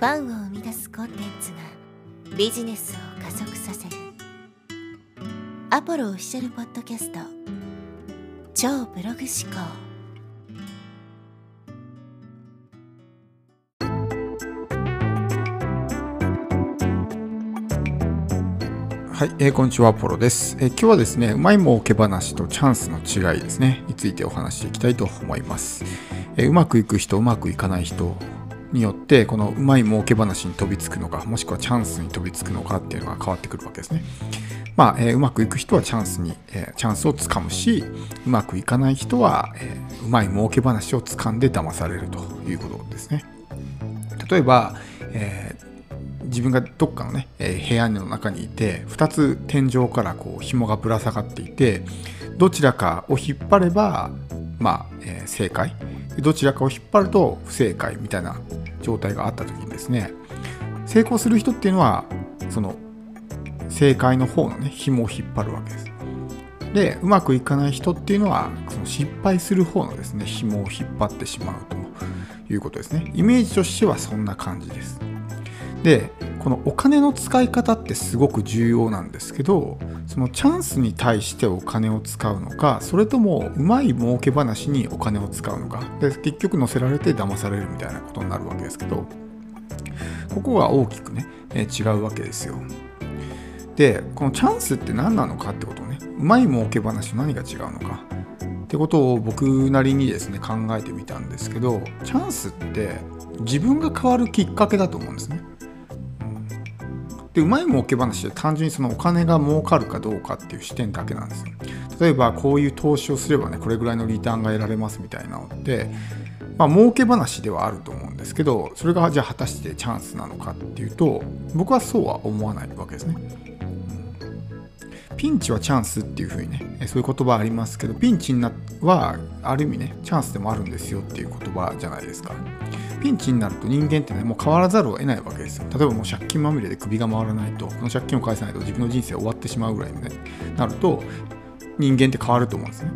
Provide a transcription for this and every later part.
ファンを生み出すコンテンツがビジネスを加速させる。アポロオフィシャルポッドキャスト。超ブログ思考。はい、えー、こんにちは、ポロです、えー、今日はですね、うまい儲け話とチャンスの違いですね、についてお話していきたいと思います。えー、うまくいく人、うまくいかない人、によってこのうまい儲け話に飛びつくのかもしくはチャンスに飛びつくのかっていうのが変わってくるわけですね。まあ、えー、うまくいく人はチャンスに、えー、チャンスをつかむしうまくいかない人は、えー、うまい儲け話をつかんで騙されるということですね。例えば、えー、自分がどっかのね、え部屋の中にいて2つ天井からこう紐がぶら下がっていてどちらかを引っ張ればまあ、え正解どちらかを引っ張ると不正解みたいな状態があった時にですね成功する人っていうのはその正解の方のね紐を引っ張るわけです。でうまくいかない人っていうのはその失敗する方のですね紐を引っ張ってしまうということですね。イメージとしてはそんな感じです。でこのお金の使い方ってすごく重要なんですけどそのチャンスに対してお金を使うのかそれともうまい儲け話にお金を使うのかで結局乗せられて騙されるみたいなことになるわけですけどここが大きくね、え違うわけですよ。でこのチャンスって何なのかってことねうまい儲け話と何が違うのかってことを僕なりにですね考えてみたんですけどチャンスって自分が変わるきっかけだと思うんですね。でうまい儲け話で単純にそのお金が儲かるかどうかっていう視点だけなんですよ。例えばこういう投資をすればねこれぐらいのリターンが得られますみたいなのってまあ儲け話ではあると思うんですけどそれがじゃあ果たしてチャンスなのかっていうと僕はそうは思わないわけですね。ピンチはチャンスっていうふうにねそういう言葉ありますけどピンチになはある意味ねチャンスでもあるんですよっていう言葉じゃないですか。ピンチになると人間ってねもう変わらざるを得ないわけですよ。例えばもう借金まみれで首が回らないとこの借金を返さないと自分の人生終わってしまうぐらいに、ね、なると人間って変わると思うんですね、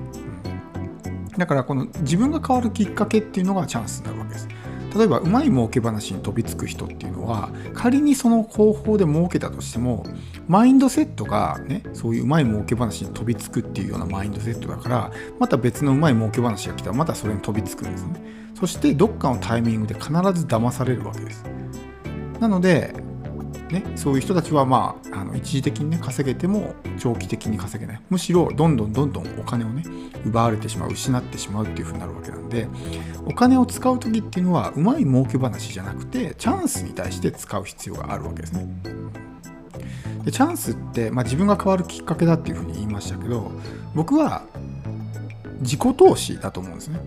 うん、だからこの自分が変わるきっかけっていうのがチャンスになるわけです。例えばうまい儲け話に飛びつく人っていうのは仮にその方法で儲けたとしてもマインドセットがねそういううまい儲け話に飛びつくっていうようなマインドセットだからまた別のうまい儲け話が来たらまたそれに飛びつくんですね。そしてどっかのタイミングで必ず騙されるわけです。なのでね、そういう人たちは、まあ、あの一時的に、ね、稼げても長期的に稼げない。むしろどんどんどんどんお金をね奪われてしまう失ってしまうっていうふうになるわけなんでお金を使う時っていうのはうまい儲け話じゃなくてチャンスに対して使う必要があるわけですね。でチャンスって、まあ、自分が変わるきっかけだっていうふうに言いましたけど僕は自己投資だと思うんですね。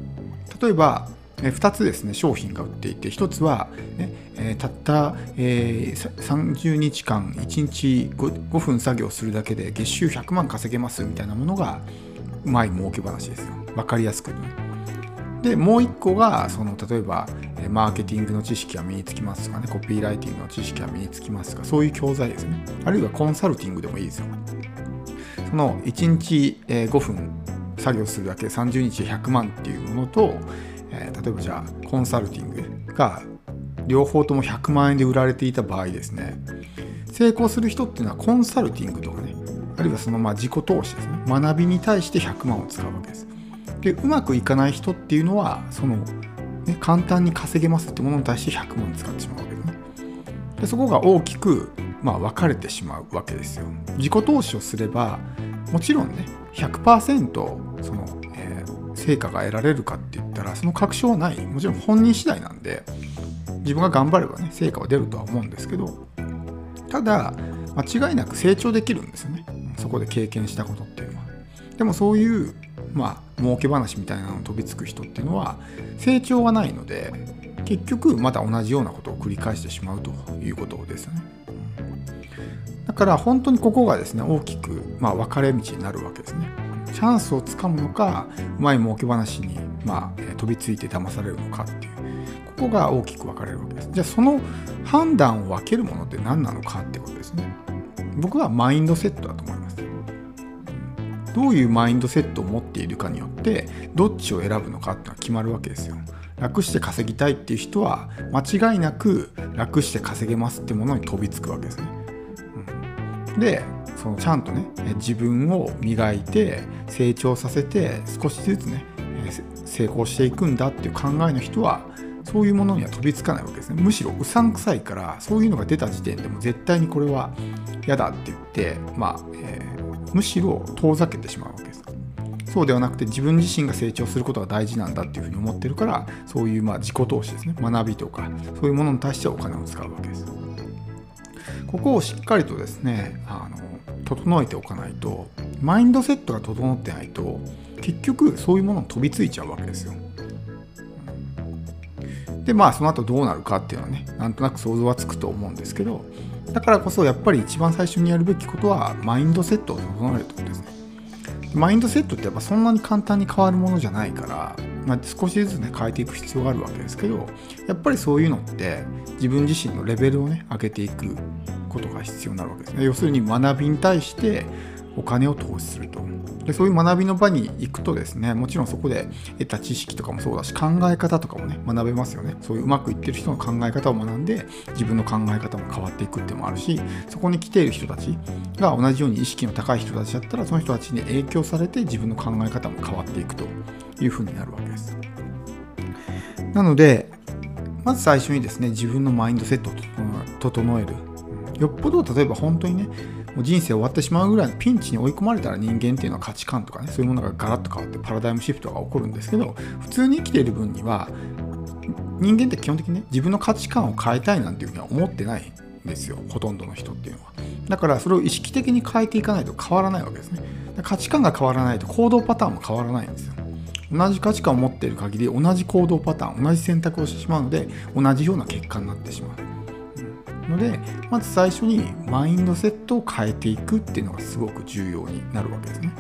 例えば2つですね商品が売っていて1つは、ねえー、たった、えー、30日間1日 5, 5分作業するだけで月収100万稼げますみたいなものがうまい儲け話ですよ。分かりやすく、でもう1個がその例えばマーケティングの知識が身につきますとかねコピーライティングの知識が身につきますとかそういう教材ですね。あるいはコンサルティングでもいいですよ。その1日5分作業するだけ30日100万っていうものと、例えばじゃあコンサルティングが両方とも100万円で売られていた場合ですね。成功する人っていうのはコンサルティングとかねあるいはそのまあ自己投資ですね。学びに対して100万を使うわけです。でうまくいかない人っていうのはその、ね、簡単に稼げますってものに対して100万使ってしまうわけですね。でそこが大きくまあ分かれてしまうわけですよ。自己投資をすればもちろんね100%そのえ成果が得られるかって言ったらその確証はない。もちろん本人次第なんで自分が頑張ればね成果は出るとは思うんですけどただ間違いなく成長できるんですよね。そこで経験したことっていう。のはでもそういうまあ儲け話みたいなのを飛びつく人っていうのは成長がないので結局また同じようなことを繰り返してしまうということですよね。だから本当にここがですね大きくまあ分かれ道になるわけですね。チャンスをつかむのかうまい儲け話に、まあ、飛びついて騙されるのかっていう。ここが大きく分かれるわけです。じゃあその判断を分けるものって何なのかってことですね。僕はマインドセットだとどういうマインドセットを持っているかによってどっちを選ぶのかっていうのは決まるわけですよ。楽して稼ぎたいっていう人は間違いなく楽して稼げますってものに飛びつくわけですね。うん、でそのちゃんとね自分を磨いて成長させて少しずつね成功していくんだっていう考えの人はそういうものには飛びつかないわけですね。むしろうさんくさいからそういうのが出た時点でも絶対にこれは嫌だって言ってまあ、えー、むしろ遠ざけてしまうわけです。そうではなくて自分自身が成長することが大事なんだっていうふうに思ってるからそういうまあ自己投資ですね。学びとかそういうものに対してはお金を使うわけです。ここをしっかりとですねあの整えておかないとマインドセットが整ってないと結局そういうものに飛びついちゃうわけですよ。でまあその後どうなるかっていうのはねなんとなく想像はつくと思うんですけどだからこそやっぱり一番最初にやるべきことはマインドセットを整えるってことですね。マインドセットってやっぱそんなに簡単に変わるものじゃないから、まあ、少しずつね変えていく必要があるわけですけどやっぱりそういうのって自分自身のレベルをね上げていくことが必要になるわけですね。要するに学びに対してお金を投資すると。でそういう学びの場に行くとですねもちろんそこで得た知識とかもそうだし考え方とかもね学べますよね。そういううまくいってる人の考え方を学んで自分の考え方も変わっていくっていうのもあるしそこに来ている人たちが同じように意識の高い人たちだったらその人たちに影響されて自分の考え方も変わっていくというふうになるわけです。なのでまず最初にですね自分のマインドセットを整える。よっぽど例えば本当にねもう人生終わってしまうぐらいのピンチに追い込まれたら人間っていうのは価値観とかねそういうものがガラッと変わってパラダイムシフトが起こるんですけど普通に生きている分には人間って基本的にね自分の価値観を変えたいなんていうふうには思ってないんですよ。ほとんどの人っていうのは。だからそれを意識的に変えていかないと変わらないわけですね。価値観が変わらないと行動パターンも変わらないんですよ。同じ価値観を持っている限り同じ行動パターン同じ選択をしてしまうので同じような結果になってしまう。のでまず最初にマインドセットを変えていくっていうのがすごく重要になるわけですね。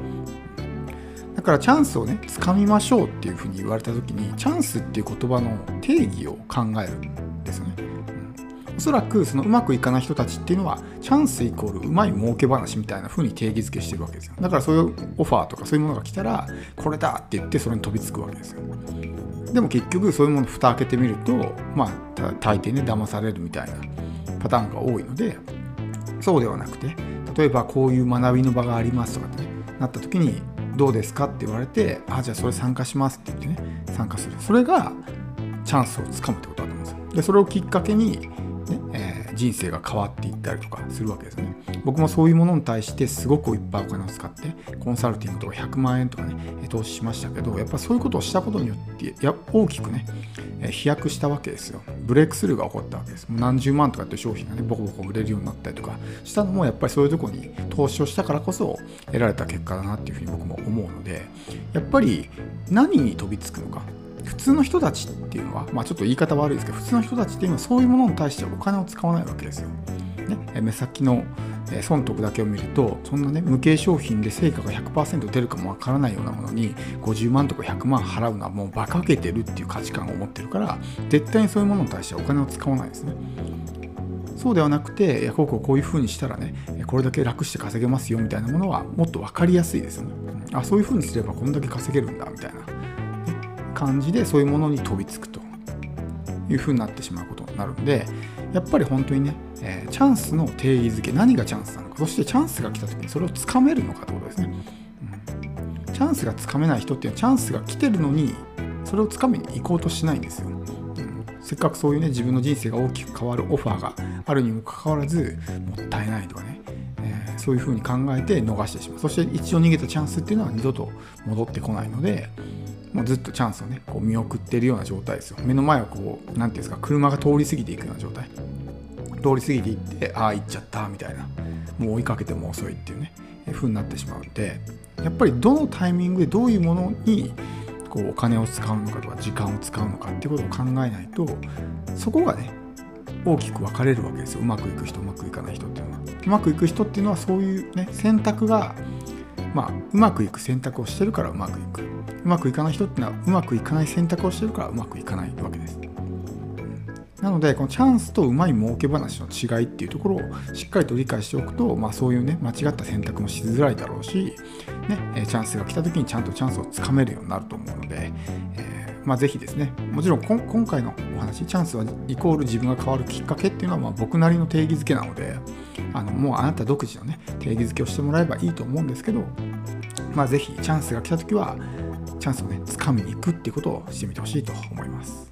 だからチャンスをね掴みましょうっていうふうに言われた時にチャンスっていう言葉の定義を考えるんですよね、うん、おそらくそのうまくいかない人たちっていうのはチャンスイコールうまい儲け話みたいな風に定義づけしてるわけですよ。だからそういうオファーとかそういうものが来たらこれだって言ってそれに飛びつくわけですよ。でも結局そういうもの蓋開けてみるとまあ大抵ね騙されるみたいなパターンが多いのでそうではなくて例えばこういう学びの場がありますとかって、ね、なった時にどうですかって言われてあじゃあそれ参加しますって言ってね参加する。それがチャンスをつかむってことだと思うんですよ。でそれをきっかけに、ねえー、人生が変わっていったりとかするわけですね。僕もそういうものに対してすごくいっぱいお金を使ってコンサルティングとか100万円とかね投資しましたけどやっぱそういうことをしたことによってや大きくね飛躍したわけですよ。ブレイクスルーが起こったわけです。何十万とかって商品がねボコボコ売れるようになったりとか。したのもやっぱりそういうとこに投資をしたからこそ得られた結果だなっていうふうに僕も思うのでやっぱり何に飛びつくのか。普通の人たちっていうのは、まあ、ちょっと言い方悪いですけど普通の人たちっていうのはそういうものに対してお金を使わないわけですよ。ね、目先の損得だけを見るとそんなね無形商品で成果が100%出るかもわからないようなものに50万とか100万払うのはもう馬鹿げてるっていう価値観を持ってるから絶対にそういうものに対してはお金を使わないですね。そうではなくて、いやこうこうこういう風にしたらね、これだけ楽して稼げますよみたいなものはもっと分かりやすいですよね。あそういう風にすればこんだけ稼げるんだみたいな、感じでそういうものに飛びつくという風になってしまうことになるんで、やっぱり本当にね、えー、チャンスの定義づけ何がチャンスなのかそしてチャンスが来た時にそれをつかめるのかってことですね、うん、チャンスがつかめない人っていうのはチャンスが来てるのにそれをつかみに行こうとしないんですよ、うん、せっかくそういうね自分の人生が大きく変わるオファーがあるにもかかわらずもったいないとかね、えー、そういうふうに考えて逃してしまう。そして一度逃げたチャンスっていうのは二度と戻ってこないのでもうずっとチャンスをねこう見送ってるような状態ですよ。目の前をこう何ていうんですか車が通り過ぎていくような状態通り過ぎていってああ行っちゃったみたいな。もう追いかけても遅いっていうね風になってしまうんでやっぱりどのタイミングでどういうものにこうお金を使うのかとか時間を使うのかっていうことを考えないとそこがね大きく分かれるわけですよ。うまくいく人うまくいかない人っていうのは。うまくいく人っていうのはそういうね選択がまあうまくいく選択をしてるからうまくいく。うまくいかない人っていうのはうまくいかない選択をしてるからうまくいかないわけです。なのでこのチャンスとうまい儲け話の違いっていうところをしっかりと理解しておくと、まあ、そういうね間違った選択もしづらいだろうし、ね、チャンスが来た時にちゃんとチャンスをつかめるようになると思うので、えー、まあ、ぜひですねもちろん今回のお話チャンスはイコール自分が変わるきっかけっていうのはまあ僕なりの定義づけなのであのもうあなた独自のね定義づけをしてもらえばいいと思うんですけどまあぜひチャンスが来た時はチャンスをね掴みに行くっていうことをしてみてほしいと思います。